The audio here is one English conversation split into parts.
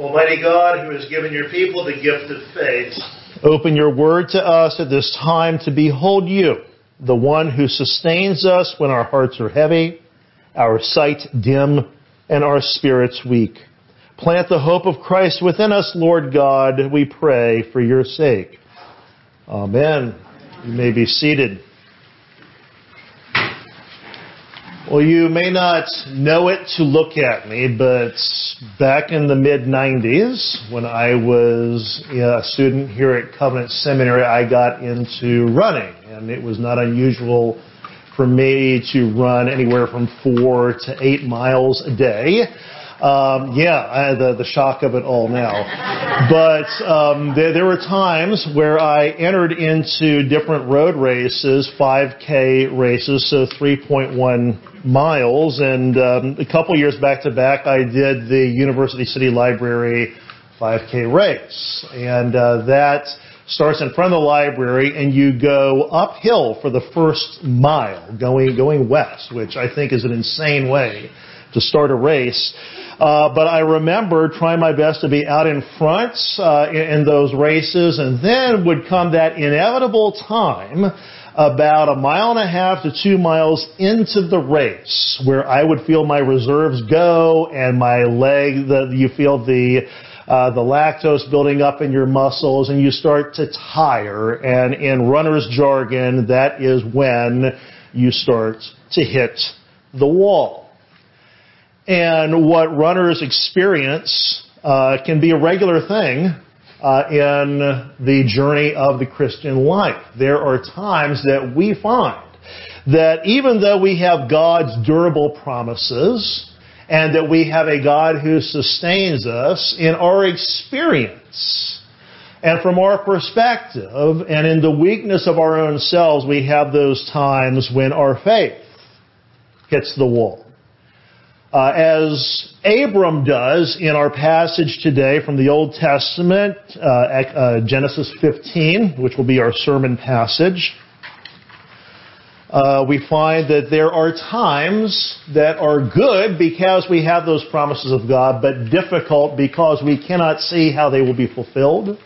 Almighty God, who has given your people the gift of faith, Open your word to us at this time to behold you, the one who sustains us when our hearts are heavy, our sight dim, and our spirits weak. Plant the hope of Christ within us, Lord God, we pray for your sake. Amen. You may be seated. Well, you may not know it to look at me, but back in the mid 90s, when I was a student here at Covenant Seminary, I got into running, and it was not unusual for me to run anywhere from four to eight miles a day. Um, yeah, I, the the shock of it all now. But um, there, there were times where I entered into different road races, 5K races, so 3.1 miles, and um, a couple years back to back, I did the University City Library 5K race, and uh, that starts in front of the library and you go uphill for the first mile going going west which i think is an insane way to start a race uh, but I remember trying my best to be out in front uh, in, in those races, and then would come that inevitable time about a mile and a half to two miles into the race where I would feel my reserves go and my leg, the, you feel the, uh, the lactose building up in your muscles and you start to tire. And in runner's jargon, that is when you start to hit the wall. And what runners experience uh, can be a regular thing uh, in the journey of the Christian life. There are times that we find that even though we have God's durable promises and that we have a God who sustains us in our experience and from our perspective and in the weakness of our own selves, we have those times when our faith hits the wall. Uh, as Abram does in our passage today from the Old Testament, uh, uh, Genesis 15, which will be our sermon passage, uh, we find that there are times that are good because we have those promises of God, but difficult because we cannot see how they will be fulfilled.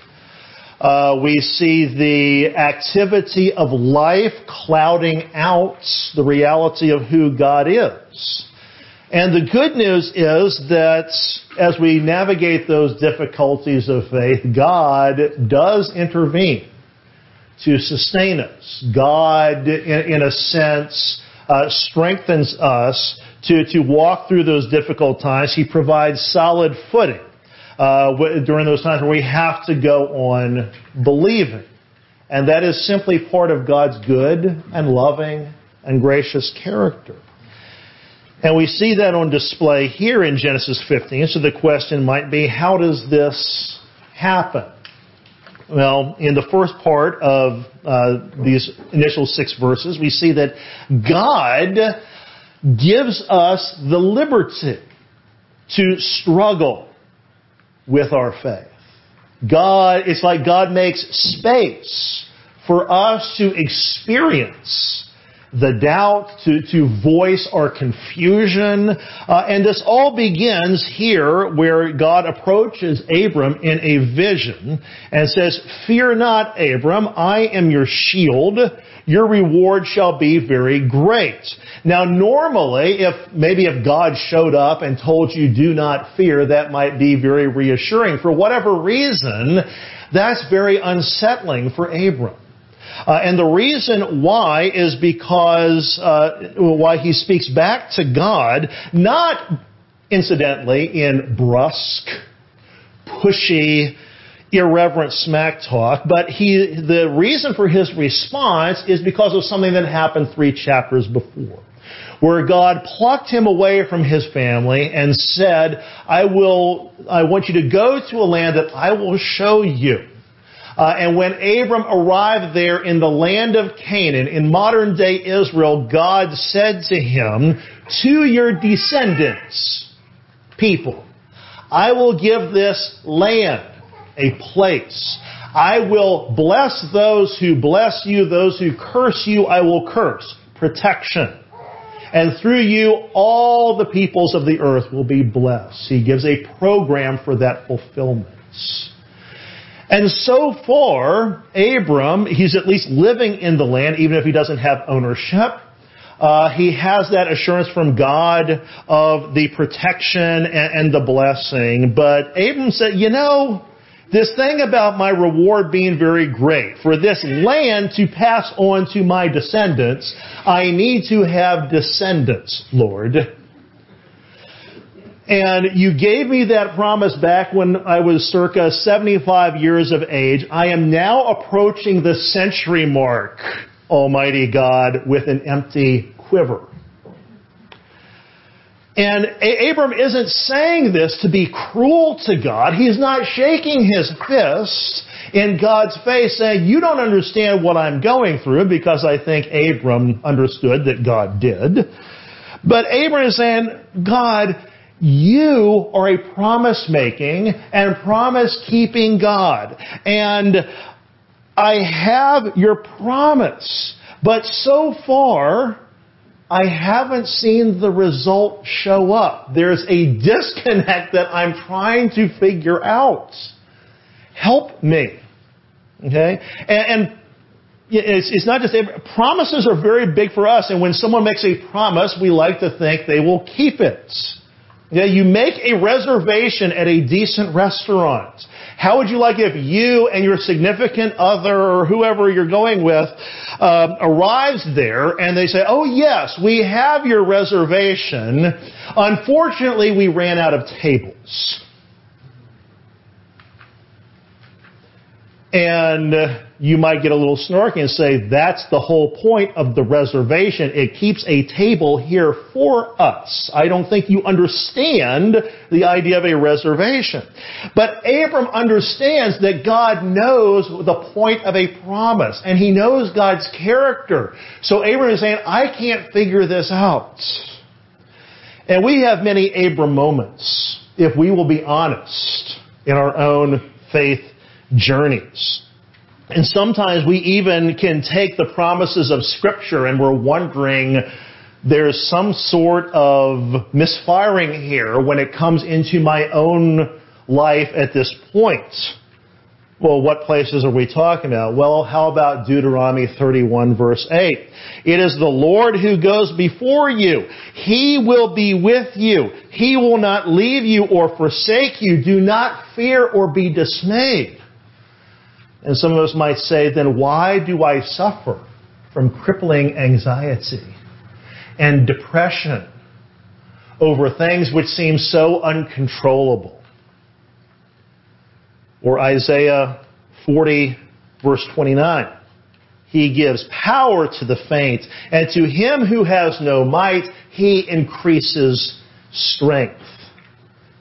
Uh, we see the activity of life clouding out the reality of who God is. And the good news is that as we navigate those difficulties of faith, God does intervene to sustain us. God, in, in a sense, uh, strengthens us to, to walk through those difficult times. He provides solid footing uh, during those times where we have to go on believing. And that is simply part of God's good and loving and gracious character. And we see that on display here in Genesis 15. So the question might be, how does this happen? Well, in the first part of uh, these initial six verses, we see that God gives us the liberty to struggle with our faith. God, it's like God makes space for us to experience the doubt, to, to voice our confusion. Uh, and this all begins here where God approaches Abram in a vision and says, Fear not, Abram, I am your shield. Your reward shall be very great. Now normally, if, maybe if God showed up and told you do not fear, that might be very reassuring. For whatever reason, that's very unsettling for Abram. Uh, and the reason why is because uh, why he speaks back to God, not incidentally in brusque, pushy, irreverent smack talk, but he, the reason for his response is because of something that happened three chapters before. Where God plucked him away from his family and said, I will, I want you to go to a land that I will show you. Uh, and when Abram arrived there in the land of Canaan, in modern day Israel, God said to him, to your descendants, people, I will give this land a place. I will bless those who bless you, those who curse you, I will curse. Protection. and through you all the peoples of the earth will be blessed. He gives a program for that fulfillment. And so far, Abram, he's at least living in the land, even if he doesn't have ownership. Uh, he has that assurance from God of the protection and, and the blessing. But Abram said, you know, this thing about my reward being very great, for this land to pass on to my descendants, I need to have descendants, Lord. And you gave me that promise back when I was circa 75 years of age. I am now approaching the century mark, Almighty God, with an empty quiver. And Abram isn't saying this to be cruel to God. He's not shaking his fist in God's face saying, you don't understand what I'm going through because I think Abram understood that God did. But Abram is saying, God, you are a promise making and promise keeping God. And I have your promise. But so far, I haven't seen the result show up. There's a disconnect that I'm trying to figure out. Help me. Okay? And, and it's, it's, not just, promises are very big for us, and when someone makes a promise, we like to think they will keep it. Yeah, you make a reservation at a decent restaurant. How would you like if you and your significant other or whoever you're going with uh, arrives there and they say, "Oh yes, we have your reservation. Unfortunately, we ran out of tables." And you might get a little snarky and say, that's the whole point of the reservation. It keeps a table here for us. I don't think you understand the idea of a reservation. But Abram understands that God knows the point of a promise, and he knows God's character. So Abram is saying, I can't figure this out. And we have many Abram moments, if we will be honest, in our own faith journeys. And sometimes we even can take the promises of Scripture and we're wondering there's some sort of misfiring here when it comes into my own life at this point. Well, what places are we talking about? Well, how about Deuteronomy 31 verse 8? It is the Lord who goes before you. He will be with you. He will not leave you or forsake you. Do not fear or be dismayed. And some of us might say, then why do I suffer from crippling anxiety and depression over things which seem so uncontrollable? Or Isaiah 40 verse 29. He gives power to the faint, and to him who has no might, he increases strength.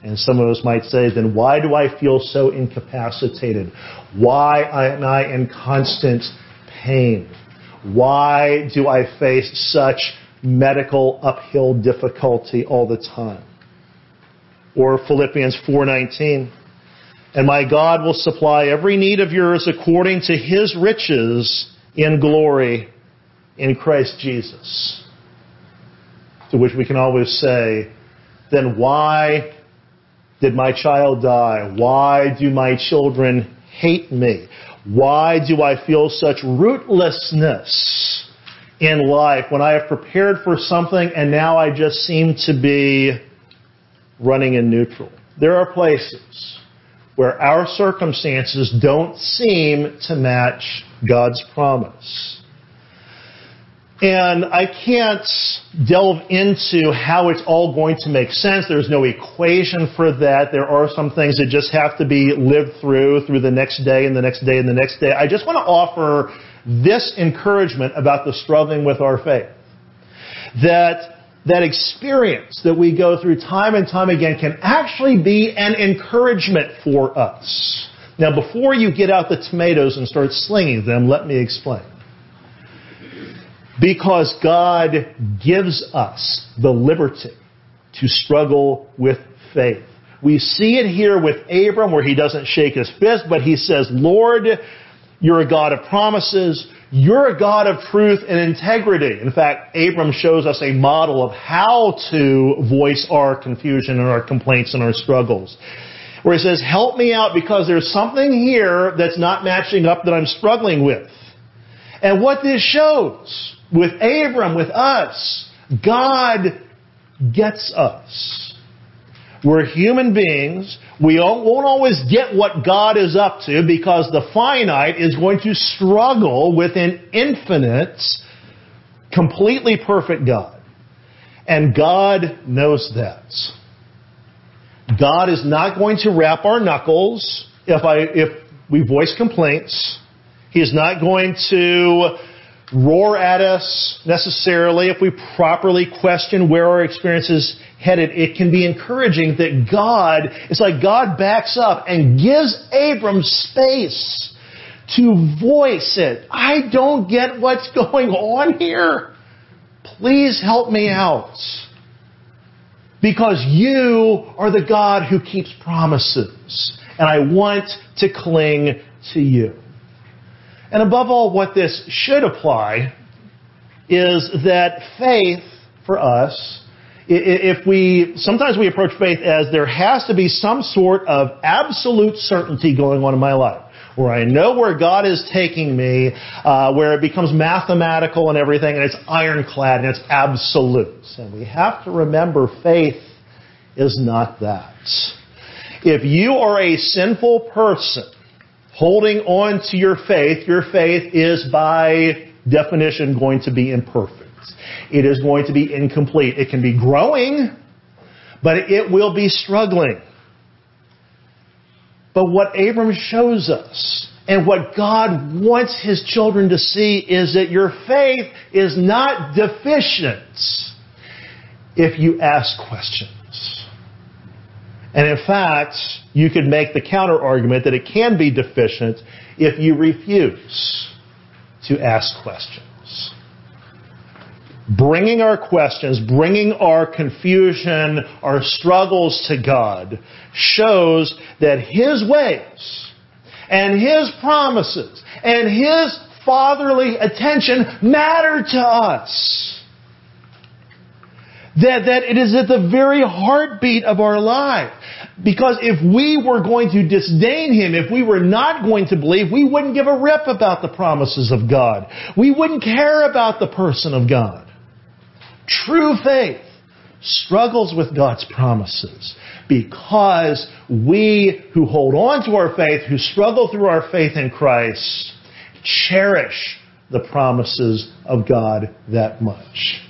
And some of us might say, then why do I feel so incapacitated? Why am I in constant pain? Why do I face such medical uphill difficulty all the time? Or Philippians 4:19, and my God will supply every need of yours according to his riches in glory in Christ Jesus. To which we can always say, then why did my child die? Why do my children hate me? Why do I feel such rootlessness in life when I have prepared for something and now I just seem to be running in neutral? There are places where our circumstances don't seem to match God's promise. And I can't delve into how it's all going to make sense. There's no equation for that. There are some things that just have to be lived through, through the next day and the next day and the next day. I just want to offer this encouragement about the struggling with our faith. That that experience that we go through time and time again can actually be an encouragement for us. Now, before you get out the tomatoes and start slinging them, let me explain. Because God gives us the liberty to struggle with faith. We see it here with Abram where he doesn't shake his fist, but he says, Lord, you're a God of promises. You're a God of truth and integrity. In fact, Abram shows us a model of how to voice our confusion and our complaints and our struggles. Where he says, help me out because there's something here that's not matching up that I'm struggling with. And what this shows with Abram, with us, God gets us. We're human beings. We won't always get what God is up to because the finite is going to struggle with an infinite, completely perfect God. And God knows that. God is not going to wrap our knuckles if I, if we voice complaints. He is not going to roar at us necessarily if we properly question where our experience is headed. It can be encouraging that God, it's like God backs up and gives Abram space to voice it. I don't get what's going on here. Please help me out. Because you are the God who keeps promises. And I want to cling to you. And above all, what this should apply is that faith for us, if we, sometimes we approach faith as there has to be some sort of absolute certainty going on in my life. Where I know where God is taking me, uh, where it becomes mathematical and everything, and it's ironclad and it's absolute. And we have to remember faith is not that. If you are a sinful person, holding on to your faith, your faith is by definition going to be imperfect. It is going to be incomplete. It can be growing, but it will be struggling. But what Abram shows us and what God wants his children to see is that your faith is not deficient if you ask questions. And in fact, you could make the counter argument that it can be deficient if you refuse to ask questions. Bringing our questions, bringing our confusion, our struggles to God shows that His ways and His promises and His fatherly attention matter to us. That, that it is at the very heartbeat of our life. Because if we were going to disdain Him, if we were not going to believe, we wouldn't give a rip about the promises of God. We wouldn't care about the person of God. True faith struggles with God's promises because we who hold on to our faith, who struggle through our faith in Christ, cherish the promises of God that much.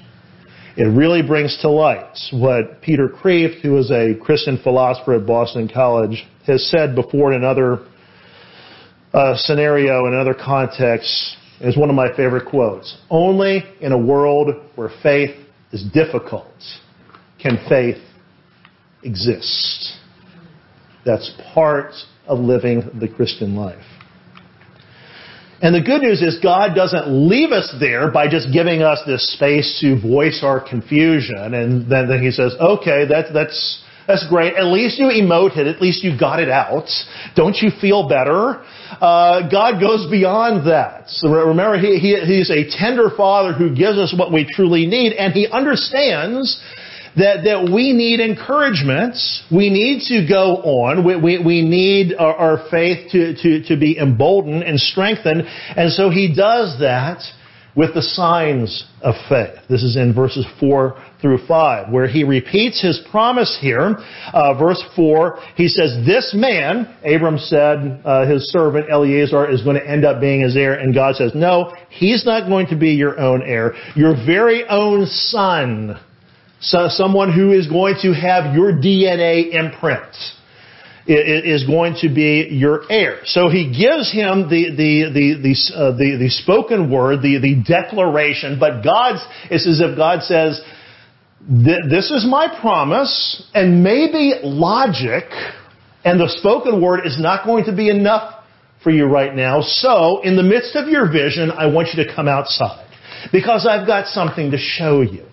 It really brings to light what Peter Kreeft, who is a Christian philosopher at Boston College, has said before in another uh, scenario, in another context, is one of my favorite quotes. Only in a world where faith is difficult can faith exist. That's part of living the Christian life. And the good news is God doesn't leave us there by just giving us this space to voice our confusion. And then, then he says, okay, that's, that's, that's great. At least you emoted. At least you got it out. Don't you feel better? Uh, God goes beyond that. So remember, he, he, he's a tender father who gives us what we truly need, and he understands that, that we need encouragement. We need to go on. We, we, we need our, our faith to, to, to be emboldened and strengthened. And so he does that with the signs of faith. This is in verses 4 through 5, where he repeats his promise here. Uh, verse 4, he says, This man, Abram said, uh, his servant Eliezer is going to end up being his heir. And God says, No, he's not going to be your own heir. Your very own son so someone who is going to have your DNA imprint is going to be your heir. So he gives him the the the the uh, the, the, spoken word, the the declaration. But God's it's as if God says, "This is my promise," and maybe logic and the spoken word is not going to be enough for you right now. So in the midst of your vision, I want you to come outside because I've got something to show you.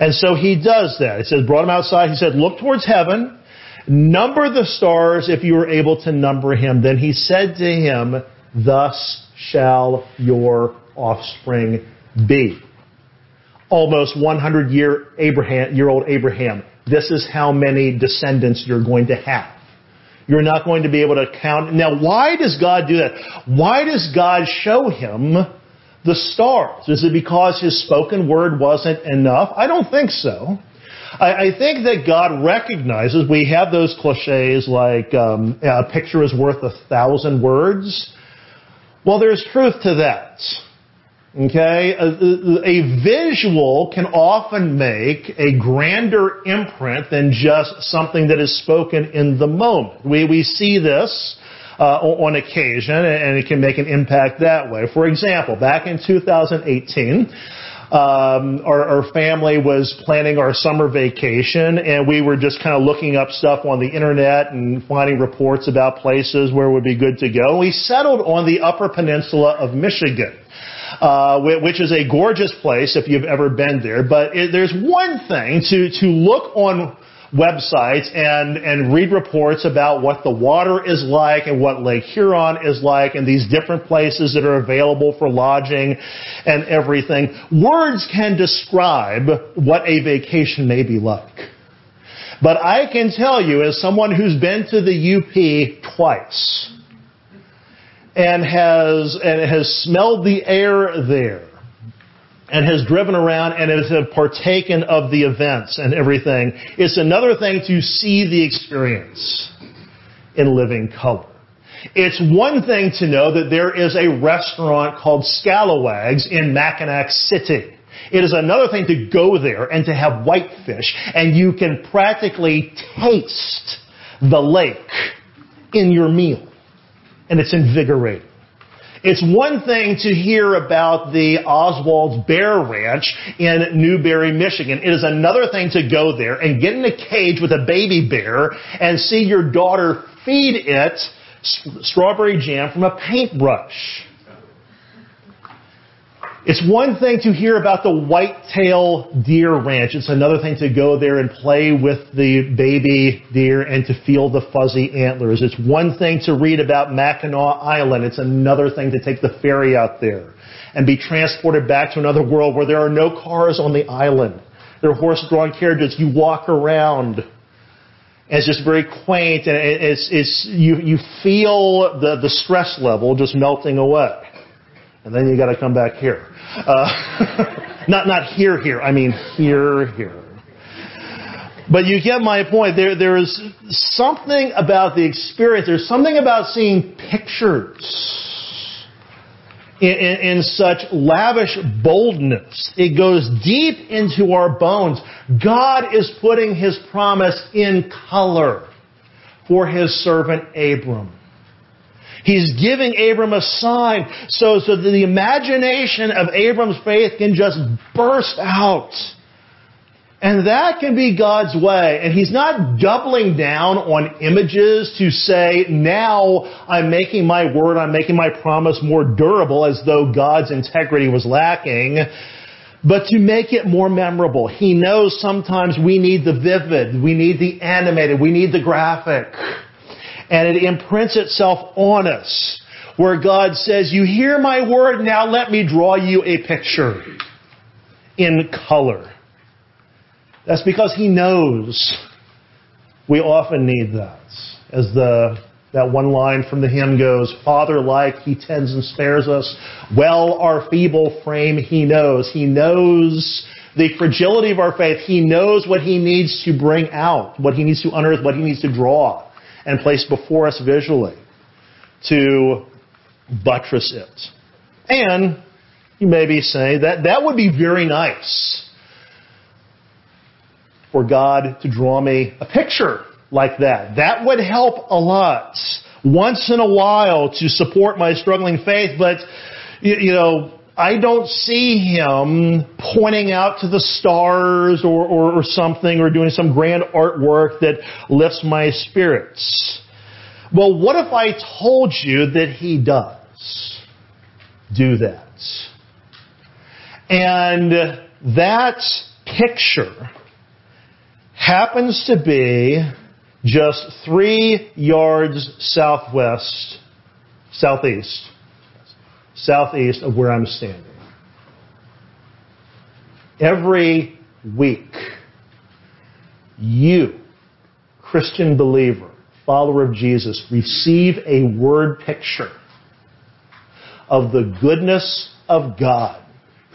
And so he does that. It says, brought him outside. He said, look towards heaven, number the stars if you are able to number him. Then he said to him, thus shall your offspring be. Almost 100 year Abraham, year old Abraham. This is how many descendants you're going to have. You're not going to be able to count. Now, why does God do that? Why does God show him the stars? Is it because his spoken word wasn't enough? I don't think so. I, I think that God recognizes we have those cliches like um, a picture is worth a thousand words. Well, there's truth to that. Okay? A, a, visual can often make a grander imprint than just something that is spoken in the moment. We, we see this uh, on occasion, and it can make an impact that way. For example, back in 2018, um, our, our, family was planning our summer vacation, and we were just kind of looking up stuff on the internet and finding reports about places where it would be good to go. We settled on the Upper Peninsula of Michigan. Uh, which is a gorgeous place if you've ever been there. But it, there's one thing to to look on websites and, and read reports about what the water is like and what Lake Huron is like and these different places that are available for lodging and everything. Words can describe what a vacation may be like. But I can tell you as someone who's been to the UP twice and has, and has smelled the air there and has driven around and has partaken of the events and everything. It's another thing to see the experience in living color. It's one thing to know that there is a restaurant called Scalawags in Mackinaw City. It is another thing to go there and to have whitefish and you can practically taste the lake in your meal. And it's invigorating. It's one thing to hear about the Oswald's Bear Ranch in Newberry, Michigan. It is another thing to go there and get in a cage with a baby bear and see your daughter feed it strawberry jam from a paintbrush. It's one thing to hear about the whitetail deer ranch. It's another thing to go there and play with the baby deer and to feel the fuzzy antlers. It's one thing to read about Mackinac Island. It's another thing to take the ferry out there and be transported back to another world where there are no cars on the island. There are horse-drawn carriages. You walk around. And it's just very quaint and it's, it's, you, you feel the, the stress level just melting away. And then you gotta come back here. Uh, not, not here, here. I mean here, here. But you get my point. There, there is something about the experience. There's something about seeing pictures in, in, in, such lavish boldness. It goes deep into our bones. God is putting His promise in color for His servant Abram. He's giving Abram a sign so, so that the imagination of Abram's faith can just burst out. And that can be God's way. And He's not doubling down on images to say, now I'm making my word, I'm making my promise more durable as though God's integrity was lacking but to make it more memorable. He knows sometimes we need the vivid, we need the animated, we need the graphic and it imprints itself on us. Where God says, you hear my word, now let me draw you a picture in color. That's because He knows we often need that. As the, that one line from the hymn goes, Father like, He tends and spares us. Well, our feeble frame He knows. He knows the fragility of our faith. He knows what He needs to bring out, what He needs to unearth, what He needs to draw and placed before us visually to buttress it. And you may be saying that that would be very nice for God to draw me a picture like that. That would help a lot once in a while to support my struggling faith, but you know, I don't see him pointing out to the stars or, or, or, something or doing some grand artwork that lifts my spirits. Well, what if I told you that he does do that? And that picture happens to be just three yards southwest, southeast southeast of where I'm standing. Every week, you, Christian believer, follower of Jesus, receive a word picture of the goodness of God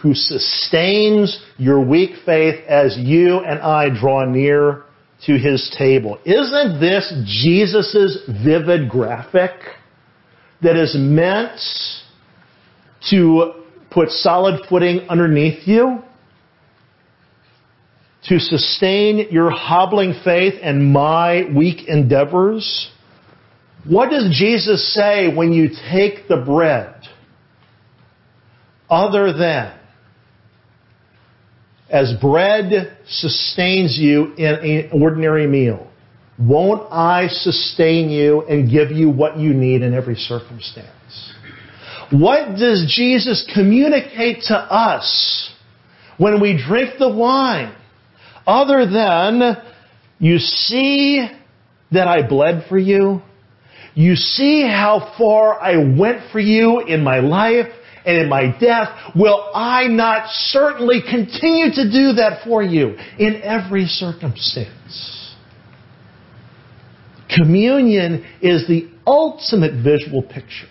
who sustains your weak faith as you and I draw near to his table. Isn't this Jesus' vivid graphic that is meant to put solid footing underneath you? To sustain your hobbling faith and my weak endeavors? What does Jesus say when you take the bread? Other than as bread sustains you in an ordinary meal, won't I sustain you and give you what you need in every circumstance? What does Jesus communicate to us when we drink the wine? Other than, you see that I bled for you? You see how far I went for you in my life? and in my death, will I not certainly continue to do that for you in every circumstance? Communion is the ultimate visual picture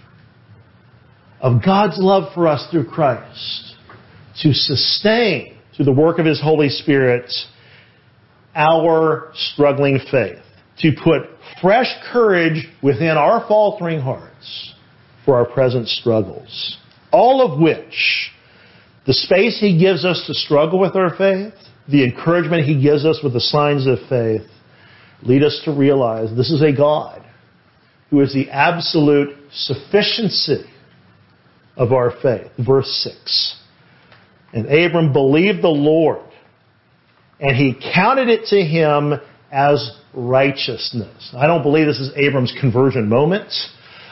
of God's love for us through Christ to sustain through the work of His Holy Spirit our struggling faith, to put fresh courage within our faltering hearts for our present struggles. All of which, the space He gives us to struggle with our faith, the encouragement He gives us with the signs of faith, lead us to realize this is a God who is the absolute sufficiency of our faith. Verse 6. And Abram believed the Lord, and he counted it to him as righteousness. I don't believe this is Abram's conversion moment.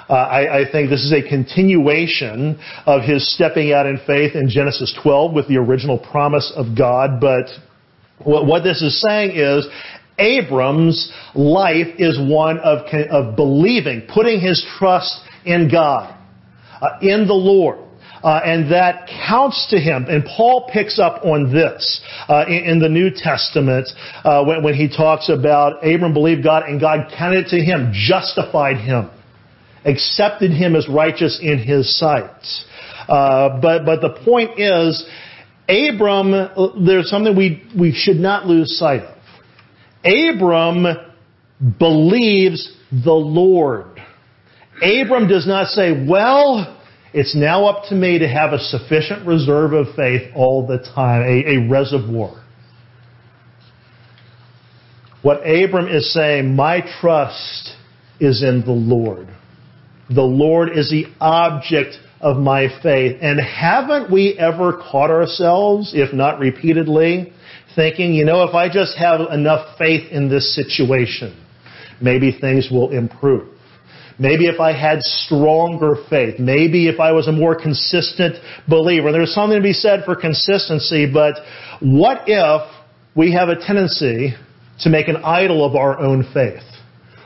Uh, I, I, think this is a continuation of his stepping out in faith in Genesis 12 with the original promise of God. But what, what this is saying is Abram's life is one of, of believing, putting his trust in God, uh, in the Lord. Uh, and that counts to him. And Paul picks up on this uh, in, in, the New Testament uh, when, when, he talks about Abram believed God and God counted to him, justified him accepted him as righteous in his sight. Uh, but but the point is, Abram. There's something we we should not lose sight of. Abram believes the Lord. Abram does not say, "Well." It's now up to me to have a sufficient reserve of faith all the time, a, a reservoir. What Abram is saying, my trust is in the Lord. The Lord is the object of my faith. And haven't we ever caught ourselves, if not repeatedly, thinking, you know, if I just have enough faith in this situation, maybe things will improve. Maybe if I had stronger faith, maybe if I was a more consistent believer. There's something to be said for consistency, but what if we have a tendency to make an idol of our own faith?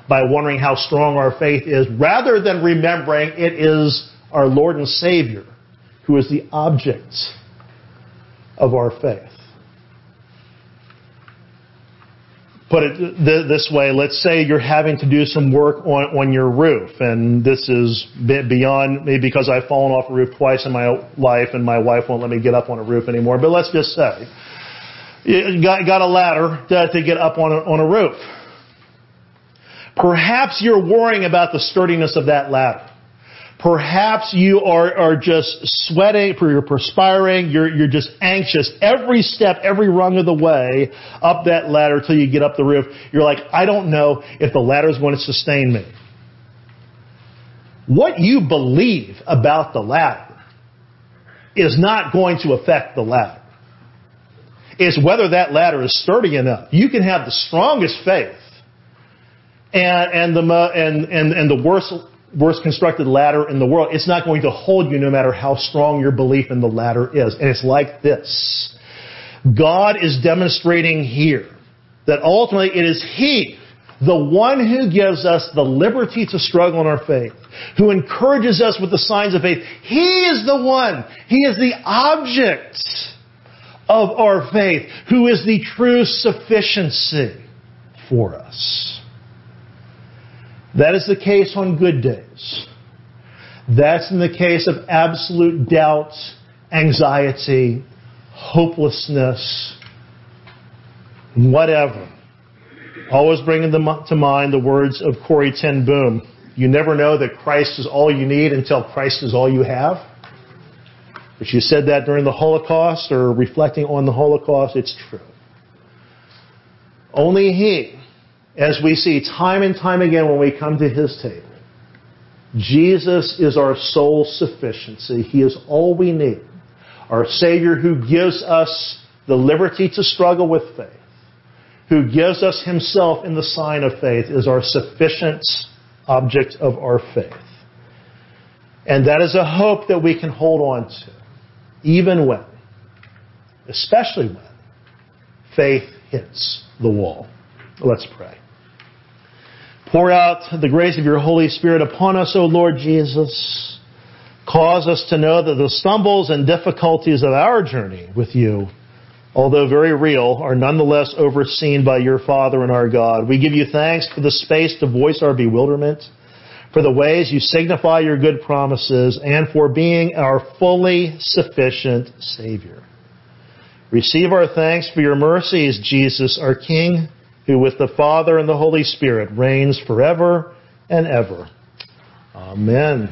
by wondering how strong our faith is, rather than remembering it is our Lord and Savior who is the object of our faith. Put it this way, let's say you're having to do some work on, on your roof, and this is beyond me because I've fallen off a roof twice in my life and my wife won't let me get up on a roof anymore, but let's just say, you got, got a ladder to, to get up on a, on a roof. Perhaps you're worrying about the sturdiness of that ladder. Perhaps you are, are just sweating, you're perspiring, you're, you're just anxious every step, every rung of the way up that ladder till you get up the roof. You're like, I don't know if the ladder is going to sustain me. What you believe about the ladder is not going to affect the ladder. It's whether that ladder is sturdy enough. You can have the strongest faith and, and the and, and, and the worst worst constructed ladder in the world, it's not going to hold you no matter how strong your belief in the ladder is. And it's like this. God is demonstrating here that ultimately it is He the one who gives us the liberty to struggle in our faith, who encourages us with the signs of faith, He is the one, He is the object of our faith, who is the true sufficiency for us. That is the case on good days. That's in the case of absolute doubt, anxiety, hopelessness, whatever. Always bringing to mind the words of Corrie ten Boom. You never know that Christ is all you need until Christ is all you have. If you said that during the Holocaust or reflecting on the Holocaust, it's true. Only He, as we see time and time again when we come to His table, Jesus is our sole sufficiency. He is all we need. Our Savior who gives us the liberty to struggle with faith, who gives us Himself in the sign of faith, is our sufficient object of our faith. And that is a hope that we can hold on to, even when, especially when, faith hits the wall. Let's pray. Pour out the grace of your Holy Spirit upon us, O Lord Jesus. Cause us to know that the stumbles and difficulties of our journey with you, although very real, are nonetheless overseen by your Father and our God. We give you thanks for the space to voice our bewilderment, for the ways you signify your good promises, and for being our fully sufficient Savior. Receive our thanks for your mercies, Jesus, our King who with the Father and the Holy Spirit reigns forever and ever. Amen.